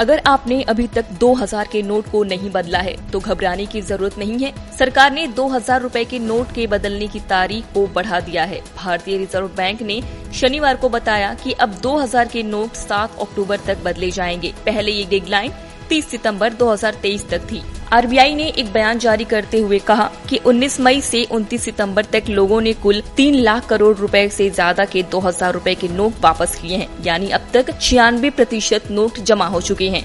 अगर आपने अभी तक 2000 के नोट को नहीं बदला है तो घबराने की ज़रूरत नहीं है। सरकार ने 2000 रुपए के नोट के बदलने की तारीख को बढ़ा दिया है। भारतीय रिज़र्व बैंक ने शनिवार को बताया कि अब 2000 के नोट 7 अक्टूबर तक बदले जाएँगे। पहले ये डेडलाइन 30 सितंबर 2023 तक थी। आरबीआई ने एक बयान जारी करते हुए कहा कि 19 मई से 29 सितंबर तक लोगों ने कुल 3 लाख करोड़ रुपए से ज़्यादा के 2000 रुपए के नोट वापस किए हैं, यानी अब तक छियानवे प्रतिशत नोट जमा हो चुके हैं।